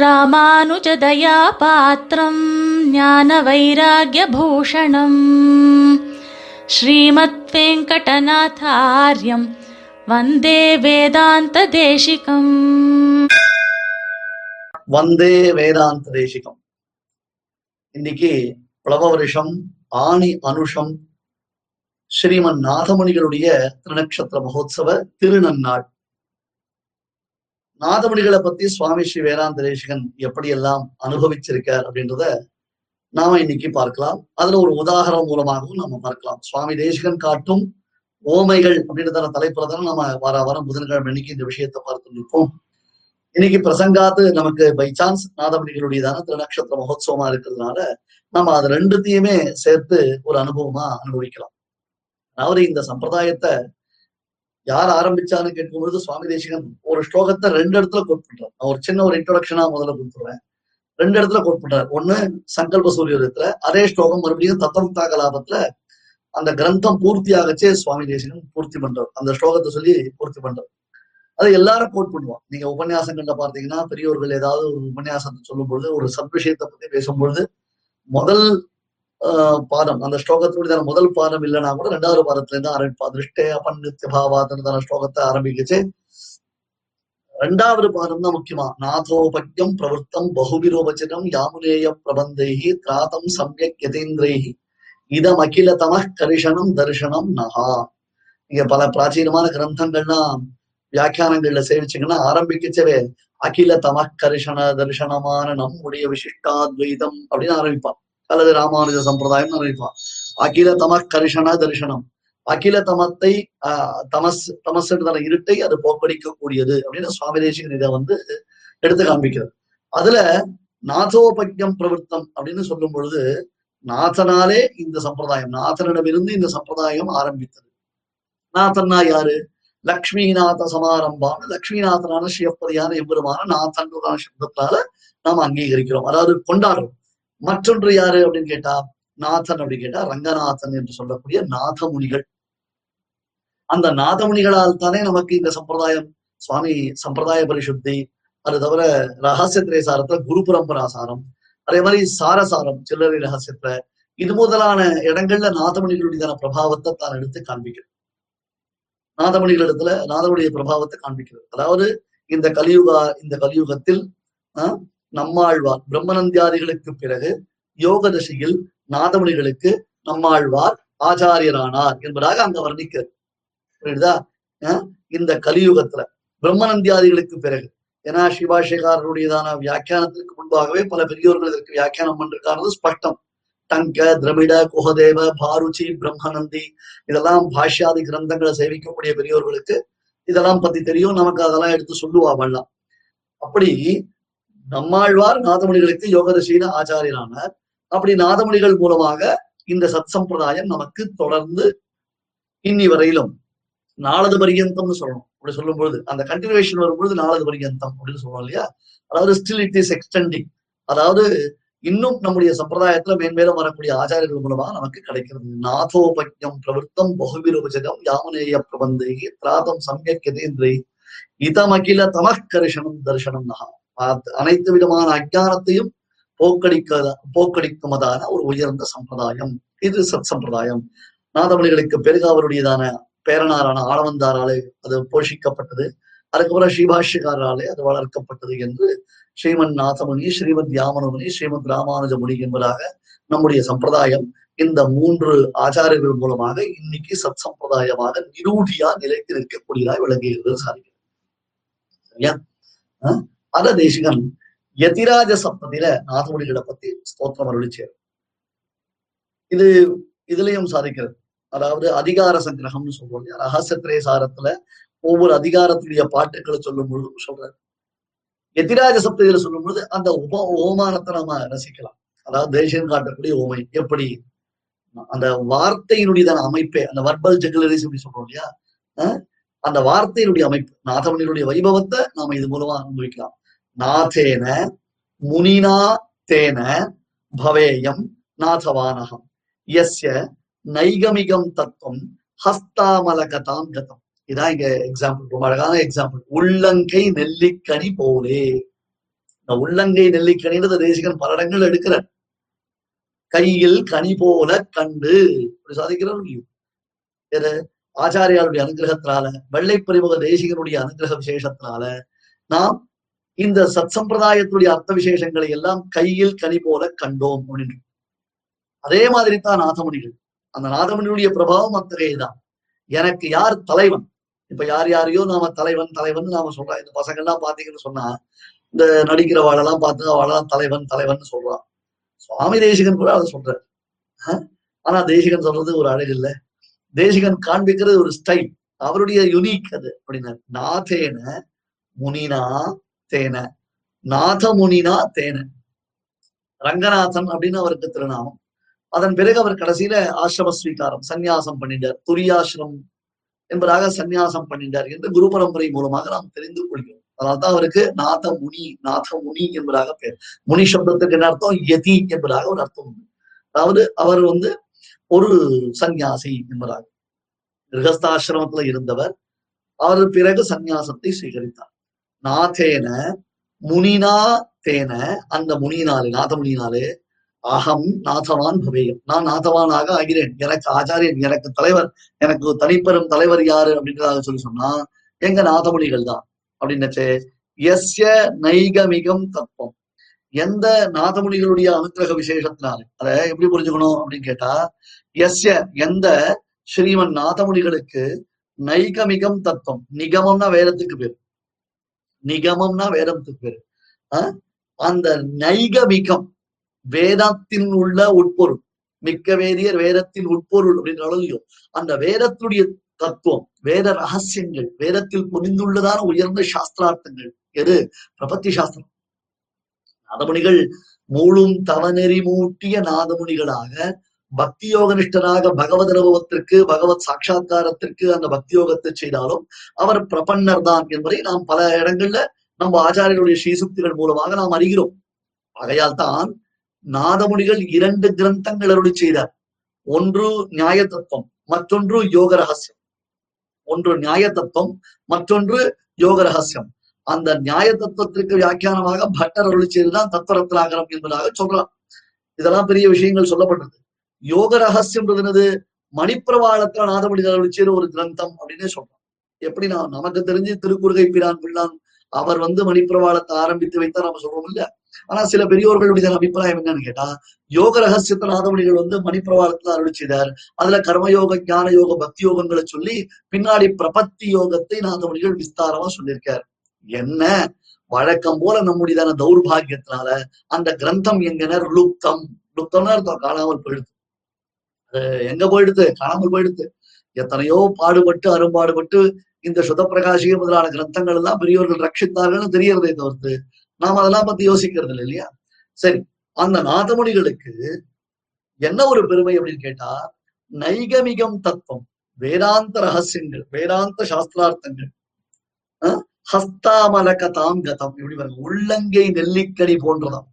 ராமானுஜதயாபாத்திரம் ஞான வைராகியபூஷணம் ஸ்ரீமத் வெங்கடநாதாரியம் வந்தே வேதாந்த தேசிகம் வந்தே வேதாந்த தேசிகம் இன்னைக்கு பிளவ வருஷம் ஆணி அனுஷம் ஸ்ரீமன் நாதமணிகளுடைய திருநக்ஷத்திர மகோத்சவ திருநன்னாள். நாதமணிகளை பத்தி சுவாமி ஸ்ரீ வேதாந்த தேசிகன் எப்படியெல்லாம் அனுபவிச்சிருக்கார் அப்படின்றத நாம இன்னைக்கு பார்க்கலாம். அதுல ஒரு உதாரணம் மூலமாகவும் நம்ம பார்க்கலாம். சுவாமி தேசிகன் காட்டும் ஓமைகள் அப்படின்றத தலைப்புல தானே நம்ம வார வாரம் புதன்கிழமை இன்னைக்கு இந்த விஷயத்தை பார்த்து நிற்போம் இன்னைக்கு பிரசங்காத்து நமக்கு பை சான்ஸ் நாதமணிகளுடையதான திருநக்ஷத்திர மகோத்சவமா இருக்கிறதுனால நம்ம அது ரெண்டுத்தையுமே சேர்த்து ஒரு அனுபவமா அனுபவிக்கலாம். அதாவது இந்த சம்பிரதாயத்தை யார் ஆரம்பிச்சான்னு கேட்கும் பொழுது சுவாமி தேசிகன் ஒரு ஸ்லோகத்தை ரெண்டு இடத்துல கோட் பண்றார். நான் ஒரு சின்ன ஒரு இன்ட்ரோடக்ஷனா முதல்ல கொடுத்துருவேன். ரெண்டு இடத்துல கோட் பண்றாரு. ஒண்ணு சங்கல்ப சூரியத்துல அதே ஸ்லோகம் மறுபடியும் தத்தமுக்தா கலாபத்துல அந்த கிரந்தம் பூர்த்தி ஆகச்சே சுவாமி தேசிகன் பூர்த்தி பண்றார். அந்த ஸ்லோகத்தை சொல்லி பூர்த்தி பண்றார். அதை எல்லாரும் கோட் பண்ணுவோம் நீங்க உபன்யாசங்கள்ல பார்த்தீங்கன்னா பெரியவர்கள் ஏதாவது ஒரு உபன்யாசத்தை சொல்லும்பொழுது ஒரு சத் விஷயத்தை பத்தி பேசும்பொழுது முதல் பாதம். அந்த ஸ்லோகத்தினுடைய முதல் பாதம் இல்லைன்னா கூட ரெண்டாவது பாதத்துல இருந்து ஆரம்பிப்பா. திருஷ்டே அபநித்திய பாவாதன ஸ்லோகத்தை ஆரம்பிக்குச்சு. ரெண்டாவது பாதம் தான் முக்கியமா. நாதோபக்யம் பிரவருத்தம் பகுவிரோபச்சனம் யாமுலேய பிரபந்தைஹி திராதம் சம்யக் யதேந்திரைஹி. இதம் அகிலதம கரிஷனம் தரிசனம் நகா. இங்க பல பிராச்சீனமான கிரந்தங்கள்லாம் வியாக்கியானங்கள்ல சேவிச்சீங்கன்னா ஆரம்பிக்கச்சவே அகில தமக்கரிஷன தரிசனமான நம்முடைய விசிஷ்டாத்வைதம் அப்படின்னு ஆரம்பிப்பான் அல்லது ராமானுஜ சம்பிரதாயம் ஆரம்பிப்பான் அகில தமக்கரிஷன தரிசனம். அகில தமத்தை ஆஹ் தமஸ் தமசுன்றதான இருட்டை அது போக்கடிக்க கூடியது அப்படின்னு சுவாமி தேசிகன் இதை வந்து எடுத்து காண்பிக்கிறது அதுல நாதோபக்யம் பிரவர்த்தம் அப்படின்னு சொல்லும் பொழுது நாதனாலே இந்த சம்பிரதாயம் நாதனிடமிருந்து இந்த சம்பிரதாயம் ஆரம்பித்தது. நாதன்னா யாரு? லக்ஷ்மிநாத சமாரம்பான லக்ஷ்மிநாதனான சிவப்பதியான எம்பெருமான நாதன்றதான சப்தத்தால நாம் அங்கீகரிக்கிறோம். அதாவது கொண்டாடுறோம். மற்றொன்று யாரு அப்படின்னு கேட்டா நாதன் அப்படின்னு கேட்டா ரங்கநாதன் என்று சொல்லக்கூடிய நாதமுனிகள். அந்த நாதமுனிகளால் தானே நமக்கு இந்த சம்பிரதாயம் சுவாமி சம்பிரதாய பரிசுத்தி அது தவிர ரகசிய சாரத்தை குரு பரம்பராசாரம் அதே மாதிரி சாரசாரம் சில்லறை ரகசியத்துல இது முதலான இடங்கள்ல நாதமணிகளுடையதான பிரபாவத்தை தான் எடுத்து காண்பிக்கிறது. நாதமணிகள் இடத்துல நாதமுடைய பிரபாவத்தை காண்பிக்கிறது. அதாவது இந்த கலியுகா இந்த கலியுகத்தில் ஆஹ் நம்மாழ்வார். பிரம்மநந்தியாதிகளுக்கு பிறகு யோக தசையில் நாதமணிகளுக்கு நம்மாழ்வார் ஆச்சாரியரானார் என்பதாக அங்க வர்ணிக்கிறது. புரியுதா? இந்த கலியுகத்துல. பிரம்மநந்தியாதிகளுக்கு பிறகு. ஏன்னா சிவாசேகாரருடையதான வியாக்கியானத்திற்கு முன்பாகவே பல பெரியோர்கள் இதற்கு வியாக்கியானம் பண்ணிருக்காரு ஸ்பஷ்டம். டங்க திரமிட குஹதேவ பாருச்சி பிரம்மநந்தி இதெல்லாம் பாஷ்யாதி கிரந்தங்களை சேவிக்கக்கூடிய பெரியோர்களுக்கு இதெல்லாம் பத்தி தெரியும். நமக்கு அதெல்லாம் எடுத்து சொல்லுவாங்கலாம் அப்படி நம்மாழ்வார் நாதமணிகளுக்கு யோகதசீன ஆச்சாரியரானார். அப்படி நாதமணிகள் மூலமாக இந்த சத் சம்பிரதாயம் நமக்கு தொடர்ந்து இன்னி வரையிலும் நாளது பரியந்தம்னு சொல்லணும். அப்படி சொல்லும் பொழுது அந்த கண்டினியூஷன் வரும்பொழுது நாளது பரியந்தம் அப்படின்னு சொல்லுவோம் இல்லையா? அதாவது ஸ்டில் இட் இஸ் எக்ஸ்டெண்டிங் அதாவது இன்னும் நம்முடைய சம்பிரதாயத்துல மேன்மேலும் வரக்கூடிய ஆச்சாரியர்கள் மூலமாக நமக்கு கிடைக்கிறது. நாதோபஜம் பிரவருத்தம் பகுவிரோபஜகம் யாமுனேய பிரபந்தை திராதம் சமயக் எதேந்திரை இதமகில தமக்கரிஷனம் தரிசனம் நகா அனைத்து விதமான அஜானத்தையும் போக்கடிக்க போக்கடிக்குமதான ஒரு உயர்ந்த சம்பிரதாயம். இது சத் சம்பிரதாயம். நாதமணிகளுக்கு பிறகு அவருடையதான பேரனாரான ஆளவந்தாராலே அது போஷிக்கப்பட்டது. அதுக்கப்புறம் ஸ்ரீபாஷ்யக்காரராலே அது வளர்க்கப்பட்டது என்று ஸ்ரீமன் நாதமுனி ஸ்ரீமத் யாமனமுனி ஸ்ரீமத் ராமானுஜமுனி என்பதாக நம்முடைய சம்பிரதாயம் இந்த மூன்று ஆச்சாரியர்கள் மூலமாக இன்னைக்கு சத் சம்பிரதாயமாக நிரூடியா நிலைத்து நிற்கக்கூடியதாக விளங்குகிறது சாரிகள் சரியா? அத தேசிகன் யதிராஜ சப்தத்தில நாதமுடிகளை பத்தி ஸ்தோத்திரம் அருளிச்சார் இது இதுலயும் சாதிக்கிறது. அதாவது அதிகார சங்கிரகம்னு சொல்றோம் இல்லையா? ரகசியத்திரே சாரத்துல ஒவ்வொரு அதிகாரத்துடைய பாட்டுக்களை சொல்லும் பொழுது சொல்றாரு. எதிராஜ சப்தத்தில் சொல்லும் பொழுது அந்த உப ஓமானத்தை நாம ரசிக்கலாம். அதாவது தேசியம் காட்டக்கூடிய ஓமை எப்படி? அந்த வார்த்தையினுடையதான அமைப்பே அந்த வர்பல் ஜெகுலரிஸ் அப்படி சொல்றோம் இல்லையா? அந்த வார்த்தையினுடைய அமைப்பு நாதமணியினுடைய வைபவத்தை நாம இது மூலமா அனுபவிக்கலாம். நாதேன முனினா தேன பவேயம் நாதவானகம் எஸ்ய நைகமிகம் தத்துவம் ஹஸ்தாமலகதாம் கதம். இதான் இங்க எக்ஸாம்பிள் ரொம்ப அழகான எக்ஸாம்பிள் உள்ளங்கை நெல்லிக்கனி போலே. இந்த உள்ளங்கை நெல்லிக்கனின்றது தேசிகன் பல இடங்கள் எடுக்கிறார். கையில் கனி போல கண்டு. இப்படி சாதிக்கிறார் இல்லையோ? எது? ஆச்சாரியாருடைய அனுகிரகத்தினால வெள்ளை பரிமுக தேசிகனுடைய அனுகிரக விசேஷத்தினால நாம் இந்த சத் சம்பிரதாயத்துடைய அர்த்த விசேஷங்களை எல்லாம் கையில் கனி போல கண்டோம் அப்படின்னு அதே மாதிரி தான் நாதமுனிகள். அந்த நாதமுனியுடைய பிரபாவம் அத்தகையதான் எனக்கு யார் தலைவன்? இப்ப யார் யாரையோ நாம தலைவன் தலைவன் நாம சொல்றோம். இந்த பசங்க எல்லாம் பாத்தீங்கன்னு சொன்னா இந்த நடிக்கிற வாழெல்லாம் பார்த்து வாழலாம் தலைவன் தலைவன் சொல்றான். சுவாமி தேசிகன் கூட அதை சொல்றாரு. ஆனா தேசிகன் சொல்றது ஒரு அழகு இல்ல. தேசிகன் காண்பிக்கிறது ஒரு ஸ்டைல் அவருடைய யுனிக் அது. அப்படின்னா நாதேன முனினா தேன. நாதமுனினா தேன. ரங்கநாதன் அப்படின்னு அவருக்கு திருநாமம். அதன் பிறகு அவர் கடைசியில ஆசிரம ஸ்வீகாரம் சந்நியாசம் பண்ணிட்டார். துரியாசிரம் என்பதாக சந்நியாசம் பண்ணிட்டார் என்று குரு பரம்பரை மூலமாக நாம் தெரிந்து கொள்கிறோம். அதனால்தான் அவருக்கு நாத முனி நாத முனி என்பதாக பேர். முனி சப்தத்துக்கு என்ன அர்த்தம்? யதி என்பதாக ஒரு அர்த்தம் உண்டு. அதாவது அவர் வந்து ஒரு சந்நியாசி என்பதாக. கிரகஸ்தாசிரமத்துல இருந்தவர். அவர் பிறகு சந்நியாசத்தை சீகரித்தார் நாதேன முனினா தேன. அந்த முனியினாலே நாத அகம் நாதவான் பவேயம். நான் நாதவானாக ஆகிறேன். எனக்கு ஆச்சாரியன் எனக்கு தலைவர் எனக்கு தனிப்பெரும் தலைவர் யாரு அப்படின்றதாக சொல்லி சொன்னா எங்க நாதமுனிகள் தான். அப்படின்னுச்சு எஸ்ய நைகமிகம் தத்துவம் எந்த நாதமுனிகளுடைய அனுக்கிரக விசேஷத்தினால அத எப்படி புரிஞ்சுக்கணும் அப்படின்னு கேட்டா எஸ்ய எந்த ஸ்ரீமன் நாதமுனிகளுக்கு நைகமிகம் தத்துவம் நிகமம்னா வேதத்துக்கு பேர். நிகமம்னா வேதத்துக்கு பேரு. ஆஹ் அந்த நைகமிகம் வேதத்தில் உள்ள உட்பொருள் மிக்க வேதியர் வேதத்தின் உட்பொருள் அப்படின்னு அளவுலையும் அந்த வேதத்துடைய தத்துவம் வேத ரகசியங்கள் வேதத்தில் பொதிந்துள்ளதான உயர்ந்த சாஸ்திரார்த்தங்கள் எது? பிரபத்தி சாஸ்திரம். நாதமுனிகள் மூழும் தவநெறி மூட்டிய நாதமுனிகளாக பக்தி யோகனிஷ்டராக பகவத் அனுபவத்திற்கு பகவத் சாட்சா்காரத்திற்கு அந்த பக்தி யோகத்தை செய்தாலும் அவர் பிரபன்னர் தான் என்பதை நாம் பல இடங்கள்ல நம்ம ஆச்சாரியர்களுடைய ஸ்ரீசுக்திகள் மூலமாக நாம் அறிகிறோம். ஆகையால் தான் நாதமுனிகள் இரண்டு கிரந்தங்கள் அருளி செய்தார். ஒன்று நியாய தத்துவம் மற்றொன்று யோக ரகசியம் ஒன்று நியாய தத்துவம் மற்றொன்று யோக ரகசியம் அந்த நியாய தத்துவத்திற்கு வியாக்கியானமாக பட்டர் அருளி செய்துதான் தத்துவரத்னாகரம் என்பதாக சொல்றான். இதெல்லாம் பெரிய விஷயங்கள் சொல்லப்பட்டது யோக ரகசியம்ன்றது என்னது? மணிப்பிரவாளத்துல நாதமுனிகள் செய்யற ஒரு கிரந்தம் அப்படின்னு சொல்றோம் எப்படி நான் நமக்கு தெரிஞ்சு திருக்குறுகை பிரான் பிள்ளான் அவர் வந்து மணிப்பிரவாளத்தை ஆரம்பித்து வைத்தா நம்ம சொல்றோம் இல்ல? ஆனா சில பெரியோர்களுடைய அபிப்பிராயம் என்னன்னு கேட்டா யோக ரகசியத்தை நாதமணிகள் வந்து மணிப்பிரவாளத்துல அருள் செய்தார். அதுல கர்மயோக ஞான யோக பக்தி யோகங்களை சொல்லி பின்னாடி பிரபத்தி யோகத்தை நாதமணிகள் விஸ்தாரமா சொல்லியிருக்கார். என்ன? வழக்கம் போல நம்முடையதான தௌர்பாகியத்தினால அந்த கிரந்தம் எங்கனர் லுப்தம் லுப்தம்னா அர்த்தம் காணாமல் போயிடுது. எங்க போயிடுது? காணாமல் போயிடுது. எத்தனையோ பாடுபட்டு அரும்பாடுபட்டு இந்த சுத பிரகாசிக முதலான கிரந்தங்கள் எல்லாம் பெரியவர்கள் ரட்சித்தார்கள்னு தெரியறதை தவிர்த்து நாம் அதெல்லாம் பத்தி யோசிக்கிறது இல்லை இல்லையா? சரி அந்த நாதமுனிகளுக்கு என்ன ஒரு பெருமை அப்படின்னு கேட்டா நைகமிகம் தத்துவம் வேதாந்த ரகசியங்கள் வேதாந்த சாஸ்திரார்த்தங்கள். அஹ், ஹஸ்தாமலகதாம் கதம் இப்படி பாருங்க உள்ளங்கை நெல்லிக்கனி போன்றதாம்.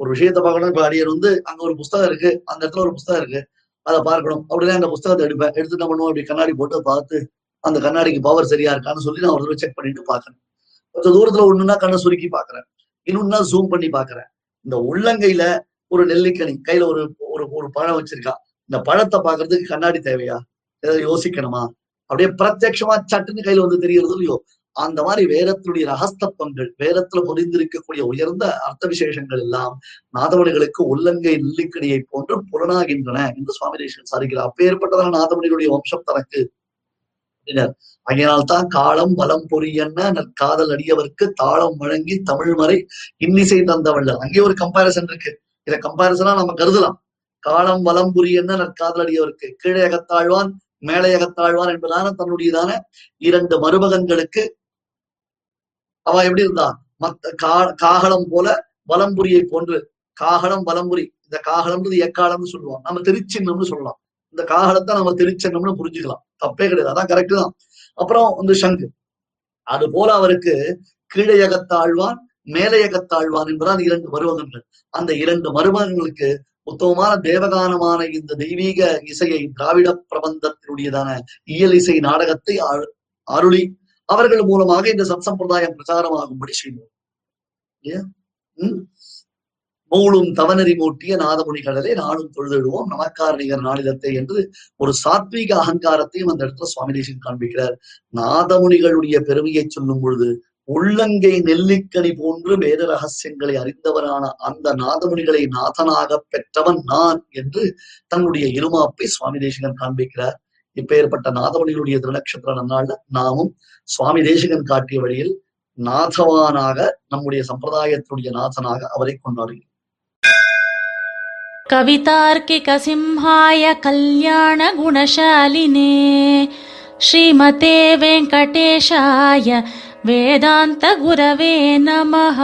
ஒரு விஷயத்த பார்க்கணும் இப்ப அடியர் வந்து அங்க ஒரு புஸ்தகம் இருக்கு அந்த இடத்துல ஒரு புஸ்தகம் இருக்கு. அதை பார்க்கணும். அப்படின்னா அந்த புஸ்தகத்தை எடுப்பேன். எடுத்து என்ன பண்ணுவோம் அப்படி கண்ணாடி போட்டு பார்த்து அந்த கண்ணாடிக்கு பவர் சரியா இருக்கான்னு சொல்லி நான் ஒரு தடவை செக் பண்ணிட்டு பாக்குறேன் கொஞ்சம் தூரத்துல ஒண்ணுன்னா கண்ணை சுருக்கி பாக்குறேன் இன்னொன்னா ஜூம் பண்ணி பாக்குறேன் இந்த உள்ளங்கையில ஒரு நெல்லிக்கனி கையில ஒரு ஒரு ஒரு பழம் வச்சிருக்கா இந்த பழத்தை பாக்குறதுக்கு கண்ணாடி தேவையா? ஏதாவது யோசிக்கணுமா? அப்படியே பிரத்யட்சமா சட்டுன்னு கையில வந்து தெரியறது இல்லையோ? அந்த மாதிரி வேதத்தினுடைய ரகஸ்தப்பங்கள் வேதத்துல பொதிந்திருக்கக்கூடிய உயர்ந்த அர்த்த விசேஷங்கள் எல்லாம் நாதமணிகளுக்கு உள்ளங்கை நெல்லிக்கடியை போன்று புலனாகின்றன என்று சுவாமி தேசன் சாதிக்கிறார் அப்பேற்பட்டதான நாதமணிகளுடைய வம்சம் தனக்கு. அப்படின்னார். காலம் வலம் பொறியன்ன நற்காதல் அடியவர்க்கு தாளம் வழங்கி தமிழ் மறை இன்னிசை தந்தவள்ளர் அங்கே ஒரு கம்பாரிசன் இருக்கு. இத கம்பாரிசனா நம்ம கருதலாம். காலம் வலம் புரியன்ன நற்காதல் அடியவர்க்கு கீழே அகத்தாழ்வான் மேலையகத்தாழ்வான் என்பதான தன்னுடையதான இரண்டு மருமகன்களுக்கு அவ எப்படி இருந்தா மத்த கா காகலம் போல வலம்புரியை போன்று காகலம் வலம்புரி. இந்த காகலம்ன்றது எக்காலம்னு சொல்லுவோம் நம்ம திருச்சின்னம்னு சொல்லலாம். இந்த காகலத்தை நம்ம திருச்சின்னம்னு புரிஞ்சுக்கலாம். தப்பே கிடையாது. அதான் கரெக்ட் தான். அப்புறம் வந்து சங்கு. அது போல அவருக்கு கீழையகத்தாழ்வான் மேலையகத்தாழ்வான் என்பதால் இரண்டு மருமகன்கள். அந்த இரண்டு மருமகன்களுக்கு உத்தமமான தேவகானமான இந்த தெய்வீக இசையை திராவிட பிரபந்தத்தினுடையதான இயல் இசை நாடகத்தை அரு- அருளி அவர்கள் மூலமாக இந்த சத்சம்பிரதாயம் பிரச்சாரமாகும்படி செய்வோம் இல்லையா? ம்? மூளும் தவநெறி மூட்டிய நாதமுனி கடலே நானும் தொழுதிடுவோம் நமக்காரணிகர் நாளிதத்தை என்று ஒரு சாத்வீக அகங்காரத்தையும் அந்த இடத்துல சுவாமி தேசன் காண்பிக்கிறார் நாதமுனிகளுடைய பெருமையை சொல்லும் பொழுது உள்ளங்கை நெல்லிக்கனி போன்று வேத ரகசியங்களை அறிந்தவரான அந்த நாதமுனிகளை நாதனாக பெற்றவன் நான் என்று தன்னுடைய இருமாப்பை சுவாமி தேசிகன் காண்பிக்கிறார் இப்பேற்பட்ட நாதமுனிகளுடைய திருநக்ஷத்திர நன்னாள்ல நாமும் சுவாமி தேசிகன் காட்டிய வழியில் நாதவானாக நம்முடைய சம்பிரதாயத்தினுடைய நாதனாக அவரை கொண்டாடுகிறோம் कवितार्किकसिंहाय कल्याणगुणशालिने श्रीमते वेङ्कटेशाय वेदान्तगुरवे नमः